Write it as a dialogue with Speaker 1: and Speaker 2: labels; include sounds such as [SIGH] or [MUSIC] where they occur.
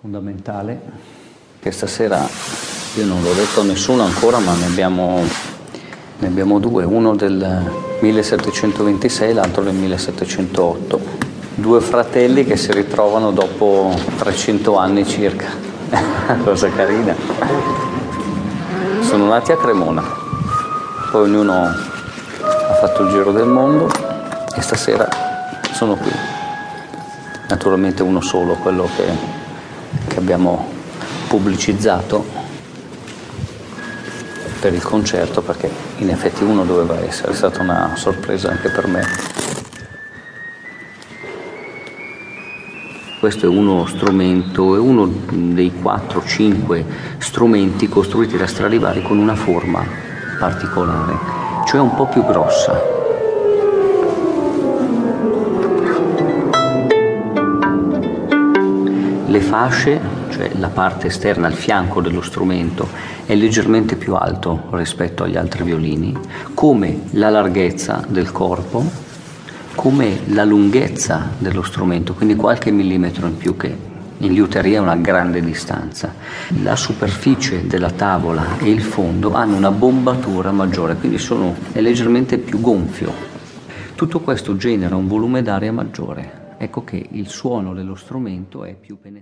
Speaker 1: fondamentale che stasera io non l'ho detto a nessuno ancora ma ne abbiamo, ne abbiamo due, uno del 1726 e l'altro del 1708. Due fratelli che si ritrovano dopo 300 anni circa. [LAUGHS] Cosa carina. Sono nati a Cremona, poi ognuno ha fatto il giro del mondo e stasera sono qui. Naturalmente uno solo, quello che che abbiamo pubblicizzato per il concerto perché in effetti uno doveva essere, è stata una sorpresa anche per me. Questo è uno strumento, è uno dei 4-5 strumenti costruiti da Stradivari con una forma particolare, cioè un po' più grossa. Le fasce, cioè la parte esterna, il fianco dello strumento, è leggermente più alto rispetto agli altri violini, come la larghezza del corpo, come la lunghezza dello strumento, quindi qualche millimetro in più che in liuteria è una grande distanza. La superficie della tavola e il fondo hanno una bombatura maggiore, quindi sono, è leggermente più gonfio. Tutto questo genera un volume d'aria maggiore ecco che il suono dello strumento è più penetrante.